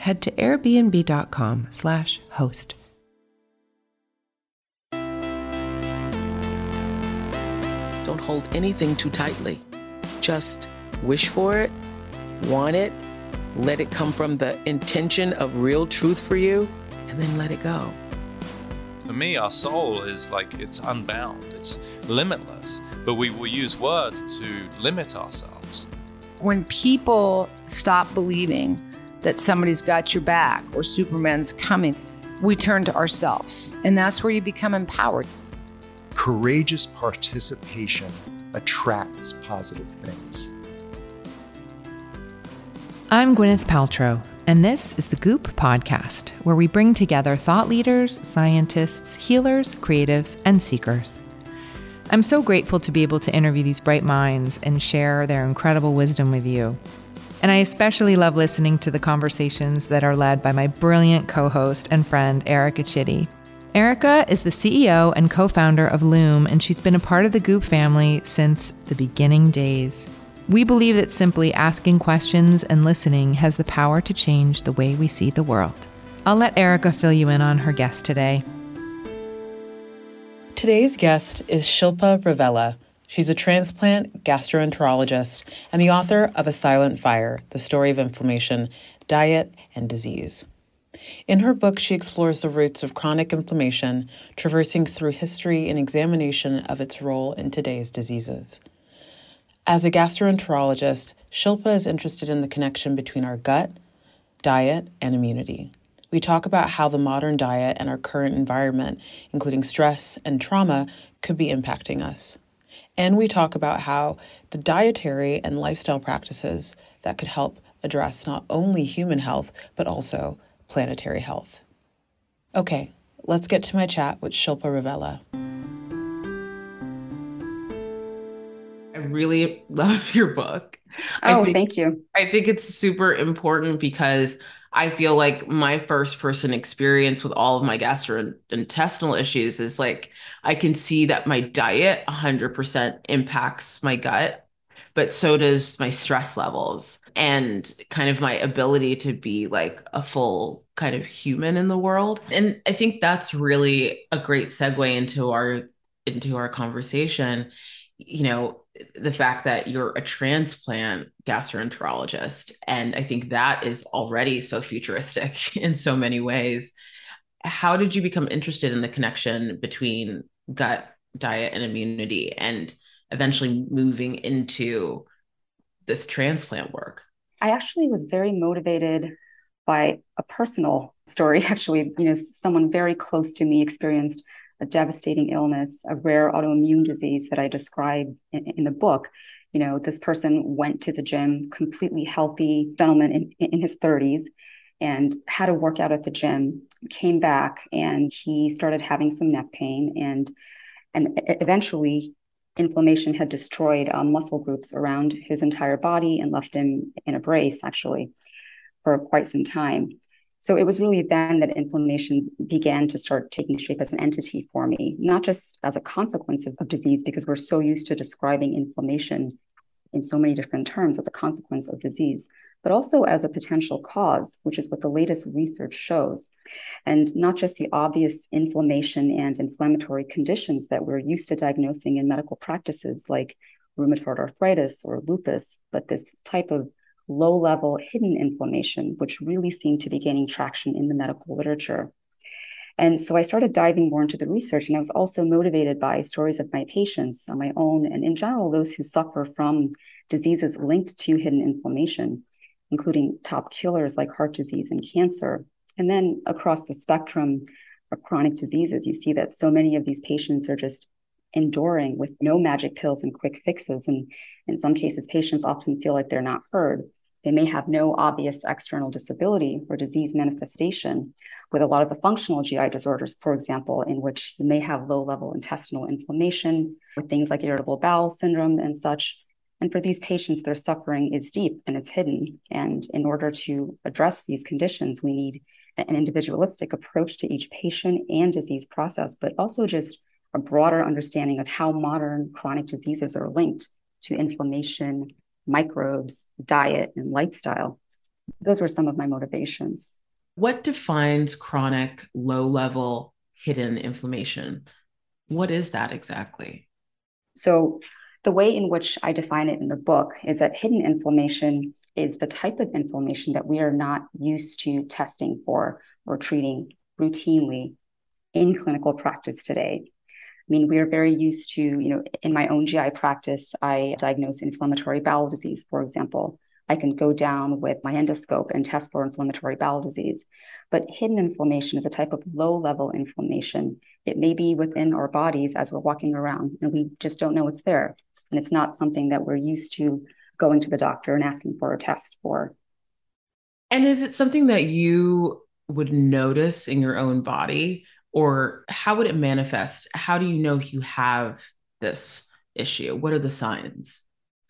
head to airbnb.com slash host. Don't hold anything too tightly. Just wish for it, want it, let it come from the intention of real truth for you, and then let it go. For me, our soul is like it's unbound, it's limitless, but we will use words to limit ourselves. When people stop believing that somebody's got your back or Superman's coming, we turn to ourselves. And that's where you become empowered. Courageous participation attracts positive things. I'm Gwyneth Paltrow, and this is the Goop Podcast, where we bring together thought leaders, scientists, healers, creatives, and seekers. I'm so grateful to be able to interview these bright minds and share their incredible wisdom with you. And I especially love listening to the conversations that are led by my brilliant co host and friend, Erica Chidi. Erica is the CEO and co founder of Loom, and she's been a part of the Goop family since the beginning days. We believe that simply asking questions and listening has the power to change the way we see the world. I'll let Erica fill you in on her guest today. Today's guest is Shilpa Ravella. She's a transplant gastroenterologist and the author of A Silent Fire The Story of Inflammation, Diet, and Disease. In her book, she explores the roots of chronic inflammation, traversing through history and examination of its role in today's diseases. As a gastroenterologist, Shilpa is interested in the connection between our gut, diet, and immunity. We talk about how the modern diet and our current environment, including stress and trauma, could be impacting us. And we talk about how the dietary and lifestyle practices that could help address not only human health, but also planetary health. Okay, let's get to my chat with Shilpa Ravella. I really love your book. Oh, think, thank you. I think it's super important because I feel like my first person experience with all of my gastrointestinal issues is like I can see that my diet 100% impacts my gut, but so does my stress levels and kind of my ability to be like a full kind of human in the world. And I think that's really a great segue into our into our conversation. You know, the fact that you're a transplant gastroenterologist. And I think that is already so futuristic in so many ways. How did you become interested in the connection between gut, diet, and immunity, and eventually moving into this transplant work? I actually was very motivated by a personal story. Actually, you know, someone very close to me experienced a devastating illness, a rare autoimmune disease that I describe in, in, the book. You know, this person went to the gym, completely healthy gentleman in, in his 30s, and had a workout at the gym, came back, and he started having some neck pain. And, and eventually, inflammation had destroyed um, muscle groups around his entire body and left him in a brace, actually, for quite some time. So it was really then that inflammation began to start taking shape as an entity for me, not just as a consequence of, of, disease, because we're so used to describing inflammation in so many different terms as a consequence of disease, but also as a potential cause, which is what the latest research shows. And not just the obvious inflammation and inflammatory conditions that we're used to diagnosing in medical practices like rheumatoid arthritis or lupus, but this type of low level hidden inflammation, which really seemed to be gaining traction in the medical literature. And so I started diving more into the research, and I was also motivated by stories of my patients on my own, and in general, those who suffer from diseases linked to hidden inflammation, including top killers like heart disease and cancer. And then across the spectrum of chronic diseases, you see that so many of these patients are just enduring with no magic pills and quick fixes. And in some cases, patients often feel like they're not heard. They may have no obvious external disability or disease manifestation with a lot of the functional GI disorders, for example, in which you may have low level intestinal inflammation with things like irritable bowel syndrome and such. And for these patients, their suffering is deep and it's hidden. And in order to address these conditions, we need an individualistic approach to each patient and disease process, but also just a broader understanding of how modern chronic diseases are linked to inflammation, microbes, diet, and lifestyle. Those were some of my motivations. What defines chronic, low level, hidden inflammation? What is that exactly? So, the way in which I define it in the book is that hidden inflammation is the type of inflammation that we are not used to testing for or treating routinely in clinical practice today. I mean, we are very used to, you know, in my own GI practice, I diagnose inflammatory bowel disease, for example. I can go down with my endoscope and test for inflammatory bowel disease. But hidden inflammation is a type of low level inflammation. It may be within our bodies as we're walking around, and we just don't know it's there. And it's not something that we're used to going to the doctor and asking for a test for. And is it something that you would notice in your own body? Or how would it manifest? How do you know you have this issue? What are the signs?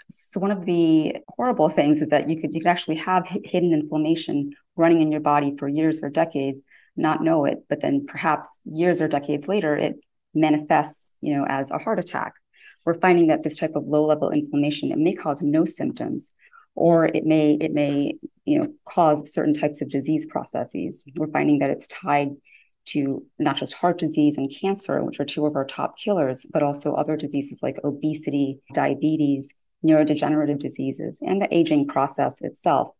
So one of the horrible things is that you could you could actually have hidden inflammation running in your body for years or decades, not know it, but then perhaps years or decades later it manifests, you know, as a heart attack. We're finding that this type of low level inflammation it may cause no symptoms, or it may it may you know cause certain types of disease processes. We're finding that it's tied to not just heart disease and cancer, which are two of our top killers, but also other diseases like obesity, diabetes, neurodegenerative diseases, and the aging process itself.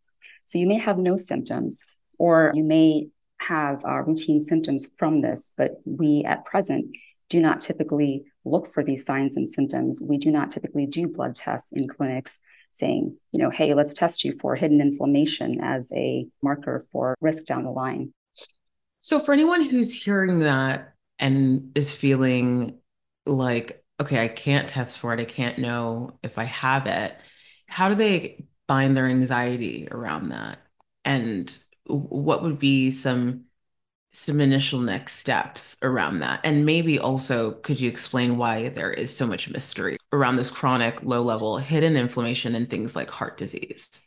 So you may have no symptoms, or you may have uh, routine symptoms from this, but we at present do not typically look for these signs and symptoms. We do not typically do blood tests in clinics saying, you know, hey, let's test you for hidden inflammation as a marker for risk down the line. So, for anyone who's hearing that and is feeling like, okay, I can't test for it, I can't know if I have it, how do they bind their anxiety around that? And what would be some some initial next steps around that and maybe also could you explain why there is so much mystery around this chronic low level hidden inflammation and things like heart disease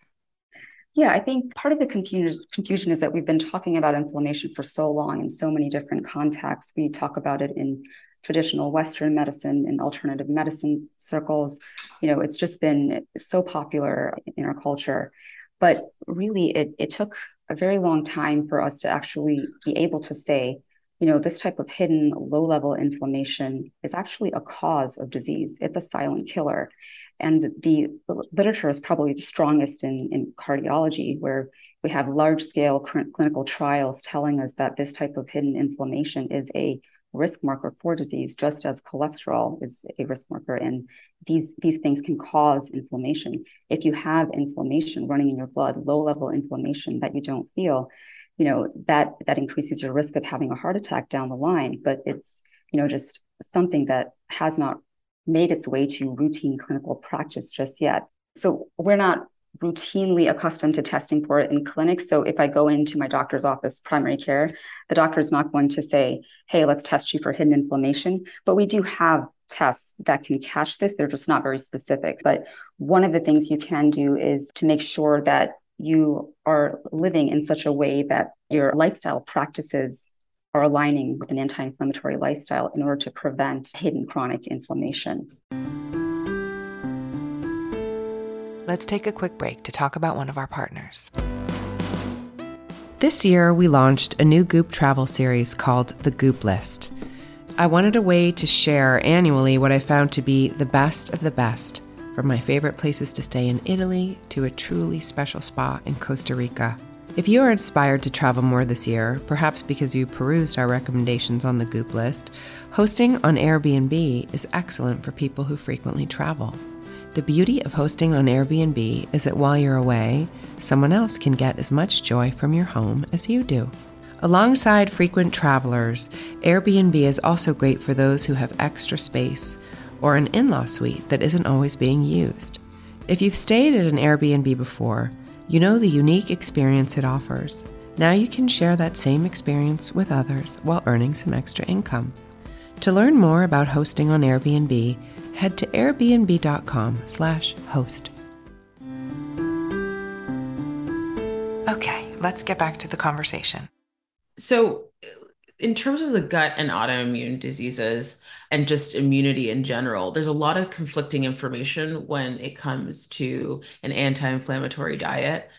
yeah, I think part of the confusion, is that we've been talking about inflammation for so long in so many different contexts. We talk about it in traditional Western medicine and alternative medicine circles. You know, it's just been so popular in our culture. But really, it, it took a very long time for us to actually be able to say, you know, this type of hidden low level inflammation is actually a cause of disease. It's a silent killer. And the, literature is probably the strongest in, in cardiology, where we have large scale cl- clinical trials telling us that this type of hidden inflammation is a risk marker for disease, just as cholesterol is a risk marker. And these, these things can cause inflammation. If you have inflammation running in your blood, low level inflammation that you don't feel, you know, that that increases your risk of having a heart attack down the line. But it's, you know, just something that has not made its way to routine clinical practice just yet. So we're not routinely accustomed to testing for it in clinics. So if I go into my doctor's office, primary care, the doctor is not going to say, hey, let's test you for hidden inflammation. But we do have tests that can catch this. They're just not very specific. But one of the things you can do is to make sure that you are living in such a way that your lifestyle practices are aligning with an anti inflammatory lifestyle in order to prevent hidden chronic inflammation. Let's take a quick break to talk about one of our partners. This year, we launched a new Goop travel series called The Goop List. I wanted a way to share annually what I found to be the best of the best, from my favorite places to stay in Italy to a truly special spa in Costa Rica. If you are inspired to travel more this year, perhaps because you perused our recommendations on the Goop list, hosting on Airbnb is excellent for people who frequently travel. The beauty of hosting on Airbnb is that while you're away, someone else can get as much joy from your home as you do. Alongside frequent travelers, Airbnb is also great for those who have extra space or an in law suite that isn't always being used. If you've stayed at an Airbnb before, you know the unique experience it offers. Now you can share that same experience with others while earning some extra income. To learn more about hosting on Airbnb, head to airbnb.com/host. Okay, let's get back to the conversation. So, in terms of the gut and autoimmune diseases and just immunity in general, there's a lot of conflicting information when it comes to an anti inflammatory diet.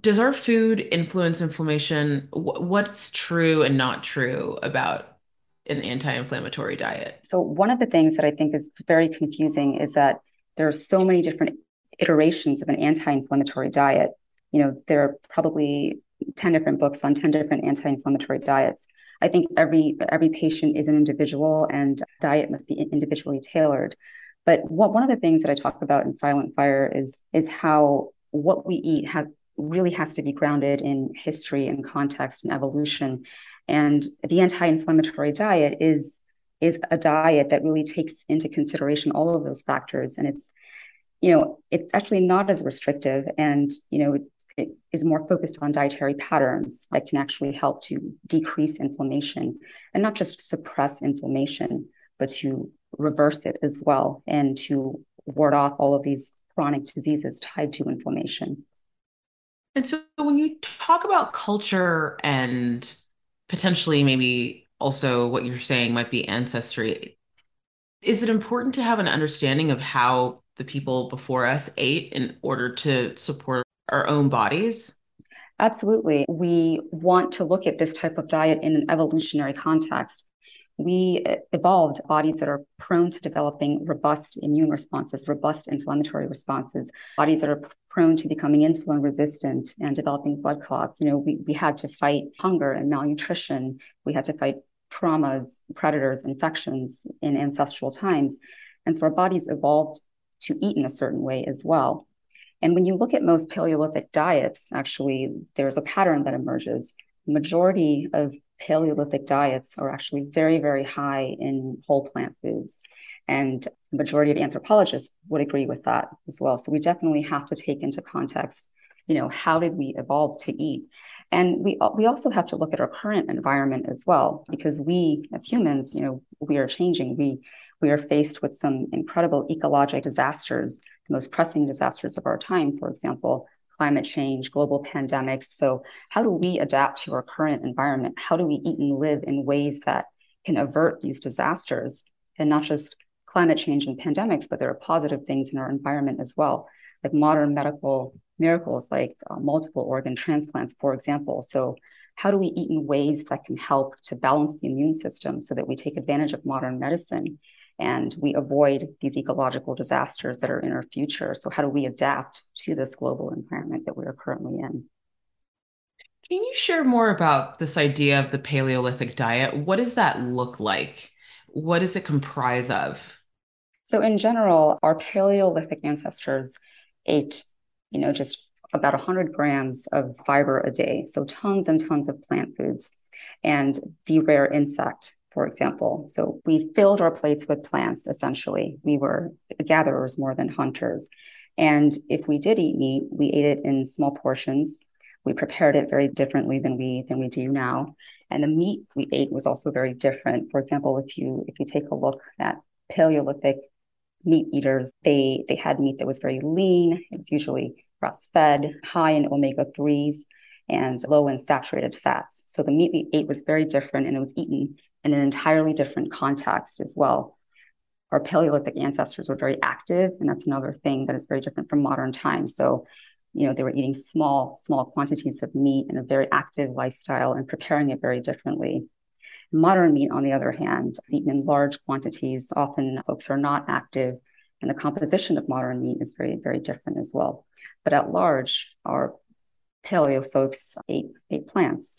Does our food influence inflammation? What's true and not true about an anti inflammatory diet? So, one of the things that I think is very confusing is that there are so many different iterations of an anti inflammatory diet. You know, there are probably 10 different books on 10 different anti-inflammatory diets. I think every every patient is an individual and diet must be individually tailored. But what, one of the things that I talk about in Silent Fire is is how what we eat has really has to be grounded in history and context and evolution. And the anti-inflammatory diet is is a diet that really takes into consideration all of those factors. And it's, you know, it's actually not as restrictive and, you know, is more focused on dietary patterns that can actually help to decrease inflammation and not just suppress inflammation, but to reverse it as well and to ward off all of these chronic diseases tied to inflammation. And so when you talk about culture and potentially maybe also what you're saying might be ancestry, is it important to have an understanding of how the people before us ate in order to support our own bodies? Absolutely. We want to look at this type of diet in an evolutionary context. We uh, evolved bodies that are prone to developing robust immune responses, robust inflammatory responses, bodies that are prone to becoming insulin resistant and developing blood clots. You know, we, we had to fight hunger and malnutrition. We had to fight traumas, predators, infections in ancestral times. And so our bodies evolved to eat in a certain way as well. And when you look at most Paleolithic diets, actually, there's a pattern that emerges. Majority of Paleolithic diets are actually very, very high in whole plant foods. And majority of anthropologists would agree with that as well. So we definitely have to take into context, you know, how did we evolve to eat? And we we also have to look at our current environment as well, because we as humans, you know, we are changing. We we are faced with some incredible ecologic disasters most pressing disasters of our time, for example, climate change, global pandemics. So, how do we adapt to our current environment? How do we eat and live in ways that can avert these disasters? And not just climate change and pandemics, but there are positive things in our environment as well, like modern medical miracles like uh, multiple organ transplants, for example. So, how do we eat in ways that can help to balance the immune system so that we take advantage of modern medicine and we avoid these ecological disasters that are in our future. So, how do we adapt to this global environment that we are currently in? Can you share more about this idea of the Paleolithic diet? What does that look like? What does it comprise of? So, in general, our Paleolithic ancestors ate, you know, just about 100 grams of fiber a day. So, tons and tons of plant foods and the rare insect for example. So we filled our plates with plants, essentially. We were gatherers more than hunters. And if we did eat meat, we ate it in small portions. We prepared it very differently than we than we do now. And the meat we ate was also very different. For example, if you if you take a look at Paleolithic meat eaters, they they had meat that was very lean. It was usually grass fed, high in omega threes, and low in saturated fats. So the meat we ate was very different, and it was eaten in an entirely different context as well. Our Paleolithic ancestors were very active, and that's another thing that is very different from modern times. So, you know, they were eating small, small quantities of meat in a very active lifestyle and preparing it very differently. Modern meat, on the other hand, is eaten in large quantities. Often folks are not active, and the composition of modern meat is very, very different as well. But at large, our paleo folks ate, ate plants.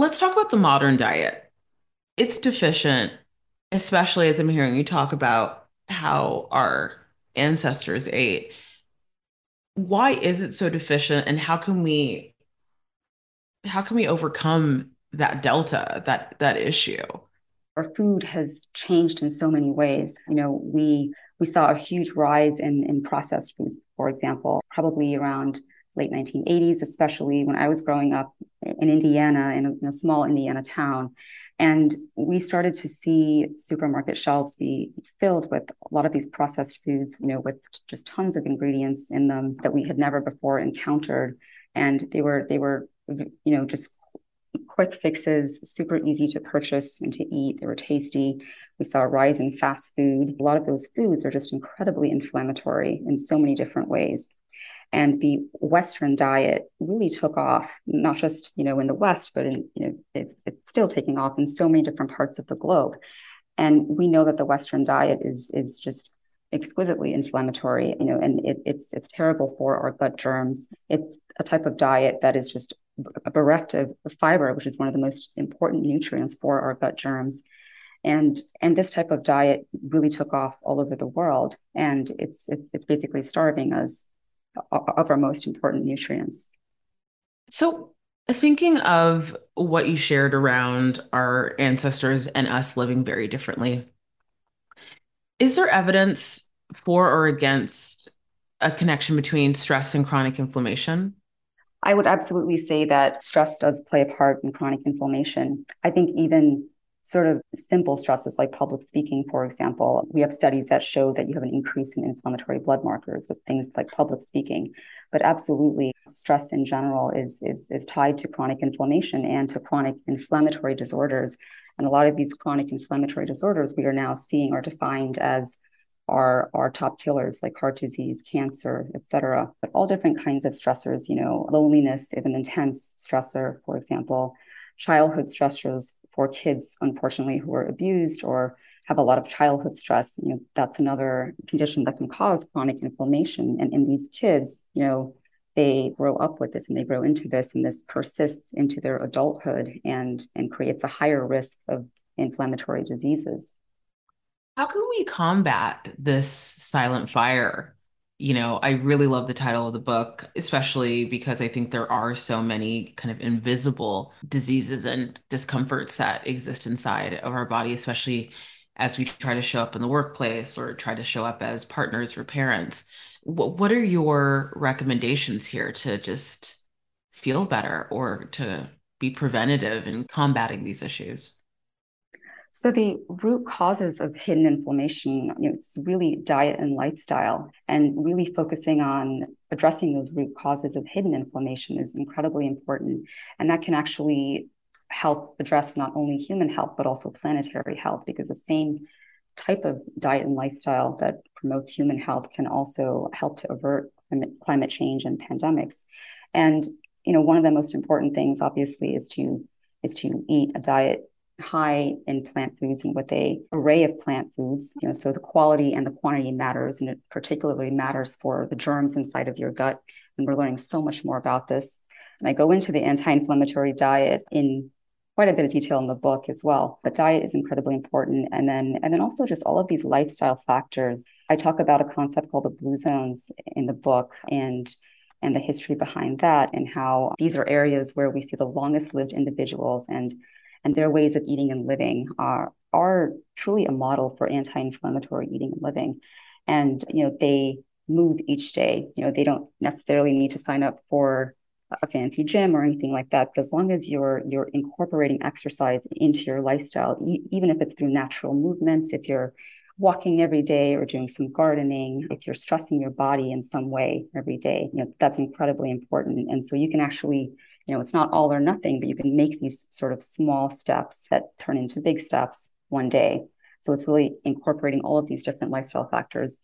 Let's talk about the modern diet. It's deficient, especially as I'm hearing you talk about how our ancestors ate. Why is it so deficient and how can we how can we overcome that delta, that that issue? Our food has changed in so many ways. You know, we we saw a huge rise in in processed foods, for example, probably around late 1980s, especially when I was growing up in Indiana, in a, in a, small Indiana town. And we started to see supermarket shelves be filled with a lot of these processed foods, you know, with just tons of ingredients in them that we had never before encountered. And they were, they were, you know, just quick fixes, super easy to purchase and to eat. They were tasty. We saw a rise in fast food. A lot of those foods are just incredibly inflammatory in so many different ways and the western diet really took off not just you know in the west but in you know it, it's still taking off in so many different parts of the globe. And we know that the western diet is is just exquisitely inflammatory you know and it, it's it's terrible for our gut germs. It's a type of diet that is just bereft of fiber which is one of the most important nutrients for our gut germs. And and this type of diet really took off all over the world. And it's it's, it's basically starving us of our most important nutrients. So, thinking of what you shared around our ancestors and us living very differently, is there evidence for or against a connection between stress and chronic inflammation? I would absolutely say that stress does play a part in chronic inflammation. I think even sort of simple stresses like public speaking, for example, we have studies that show that you have an increase in inflammatory blood markers with things like public speaking. But absolutely, stress in general is, is, is tied to chronic inflammation and to chronic inflammatory disorders. And a lot of these chronic inflammatory disorders we are now seeing are defined as our, our top killers like heart disease, cancer, et cetera. But all different kinds of stressors, you know, loneliness is an intense stressor, for example. Childhood stressors for kids, unfortunately, who are abused or have a lot of childhood stress, you know, that's another condition that can cause chronic inflammation. And in these kids, you know, they grow up with this and they grow into this and this persists into their adulthood and and creates a higher risk of inflammatory diseases. How can we combat this silent fire you know, I really love the title of the book, especially because I think there are so many kind of invisible diseases and discomforts that exist inside of our body, especially as we try to show up in the workplace or try to show up as partners or parents. What, what are your recommendations here to just feel better or to be preventative in combating these issues? So the root causes of hidden inflammation, you know, it's really diet and lifestyle, and really focusing on addressing those root causes of hidden inflammation is incredibly important, and that can actually help address not only human health but also planetary health because the same type of diet and lifestyle that promotes human health can also help to avert climate change and pandemics. And you know, one of the most important things, obviously, is to is to eat a diet high in plant foods and with a array of plant foods. You know, so the quality and the quantity matters, and it particularly matters for the germs inside of your gut. And we're learning so much more about this. And I go into the anti-inflammatory diet in quite a bit of detail in the book as well. But diet is incredibly important. And then and then also just all of these lifestyle factors. I talk about a concept called the blue zones in the book and and the history behind that and how these are areas where we see the longest lived individuals and and their ways of eating and living are are truly a model for anti-inflammatory eating and living. And you know they move each day. You know they don't necessarily need to sign up for a fancy gym or anything like that. But as long as you're you're incorporating exercise into your lifestyle e- even if it's through natural movements if you're walking every day or doing some gardening, if you're stressing your body in some way every day, you know, that's incredibly important. And so you can actually, you know, it's not all or nothing, but you can make these sort of small steps that turn into big steps one day. So it's really incorporating all of these different lifestyle factors.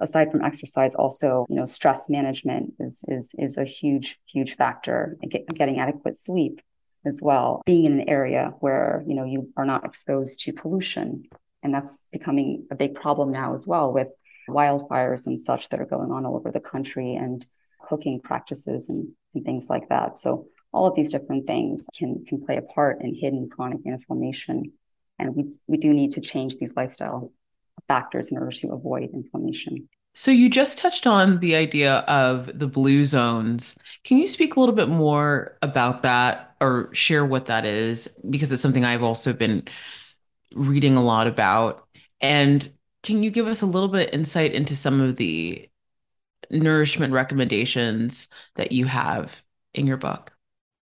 Aside from exercise, also, you know, stress management is is is a huge, huge factor. Get, getting adequate sleep as well. Being in an area where, you know, you are not exposed to pollution. And that's becoming a big problem now as well with wildfires and such that are going on all over the country and cooking practices and, and things like that. So all of these different things can can play a part in hidden chronic inflammation. And we, we do need to change these lifestyle factors in order to avoid inflammation. So you just touched on the idea of the blue zones. Can you speak a little bit more about that or share what that is? Because it's something I've also been reading a lot about. And can you give us a little bit insight into some of the nourishment recommendations that you have in your book?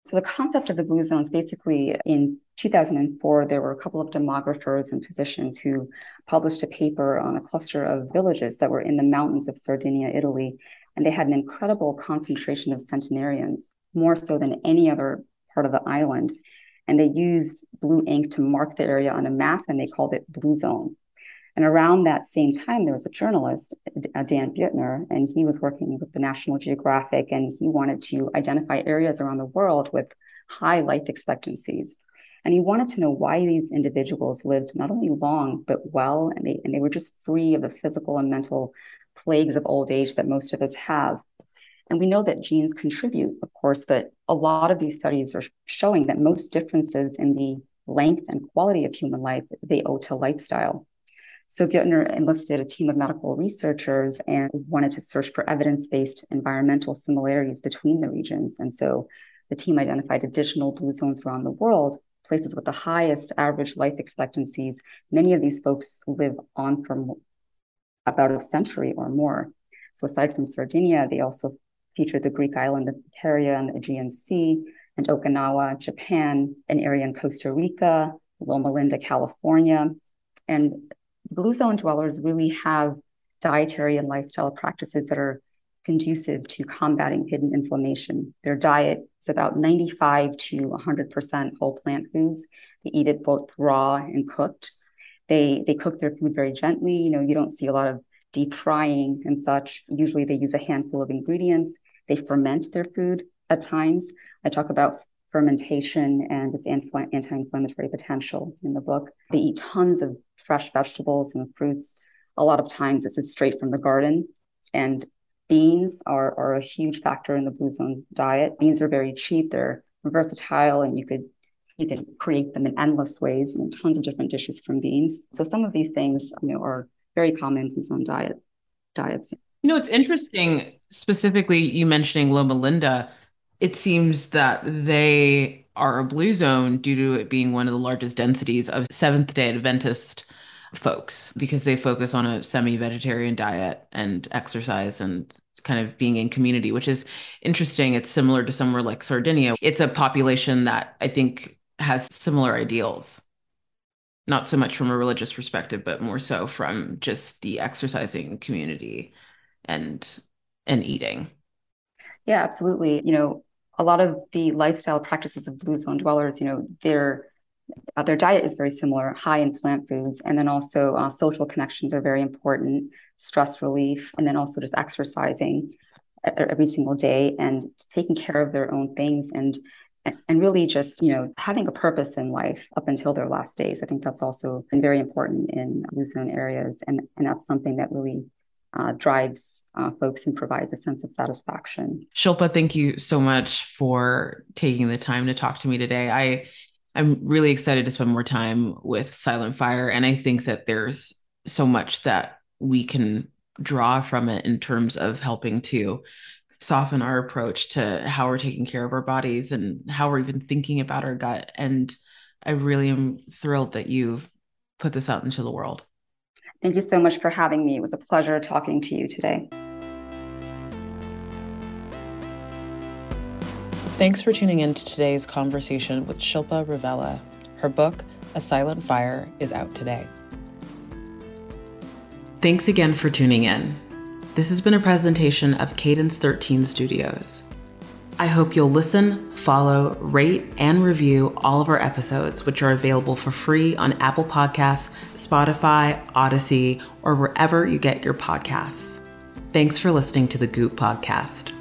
So the concept of the blue zones basically in 2004, there were a couple of demographers and physicians who published a paper on a cluster of villages that were in the mountains of Sardinia, Italy. And they had an incredible concentration of centenarians, more so than any other part of the island. And they used blue ink to mark the area on a map and they called it Blue Zone. And around that same time, there was a journalist, uh, Dan Buettner, and he was working with the National Geographic, and he wanted to identify areas around the world with high life expectancies. And he wanted to know why these individuals lived not only long, but well, and they, and they were just free of the physical and mental plagues of old age that most of us have. And we know that genes contribute, of course, but a lot of these studies are showing that most differences in the length and quality of human life they owe to lifestyle. So Buettner enlisted a team of medical researchers and wanted to search for evidence-based environmental similarities between the regions. And so the team identified additional blue zones around the world, places with the highest average life expectancies. Many of these folks live on for about a century or more. So aside from Sardinia, they also featured the Greek island of Ikaria and the Aegean Sea, and Okinawa, Japan, an area in Costa Rica, Loma Linda, California. And blue zone dwellers really have dietary and lifestyle practices that are conducive to combating hidden inflammation. Their diet is about 95 to 100% whole plant foods. They eat it both raw and cooked. They they cook their food very gently. You know, you don't see a lot of deep frying and such. Usually they use a handful of ingredients. They ferment their food at times. I talk about fermentation and its anti-inflammatory potential in the book. They eat tons of fresh vegetables and fruits. A lot of times, this is straight from the garden. And beans are, are a huge factor in the Blue Zone diet. Beans are very cheap, they're versatile, and you could you can create them in endless ways, you know, tons of different dishes from beans. So some of these things, you know, are very common in Zone diet diets. You know, it's interesting, specifically you mentioning Loma Linda. It seems that they are a blue zone due to it being one of the largest densities of Seventh day Adventist folks because they focus on a semi-vegetarian diet and exercise and kind of being in community, which is interesting. It's similar to somewhere like Sardinia. It's a population that I think has similar ideals. Not so much from a religious perspective, but more so from just the exercising community and and eating. Yeah, absolutely. You know, a lot of the lifestyle practices of blue zone dwellers, you know, they're uh, their diet is very similar, high in plant foods, and then also uh, social connections are very important, stress relief, and then also just exercising every single day and taking care of their own things and and really just you know having a purpose in life up until their last days. I think that's also been very important in blue zone areas, and and that's something that really uh, drives uh, folks and provides a sense of satisfaction. Shilpa, thank you so much for taking the time to talk to me today. I I'm really excited to spend more time with Silent Fire. And I think that there's so much that we can draw from it in terms of helping to soften our approach to how we're taking care of our bodies and how we're even thinking about our gut. And I really am thrilled that you've put this out into the world. Thank you so much for having me. It was a pleasure talking to you today. Thanks for tuning in to today's conversation with Shilpa Ravella. Her book, A Silent Fire, is out today. Thanks again for tuning in. This has been a presentation of Cadence 13 Studios. I hope you'll listen, follow, rate, and review all of our episodes, which are available for free on Apple Podcasts, Spotify, Audacy, or wherever you get your podcasts. Thanks for listening to the Goop Podcast.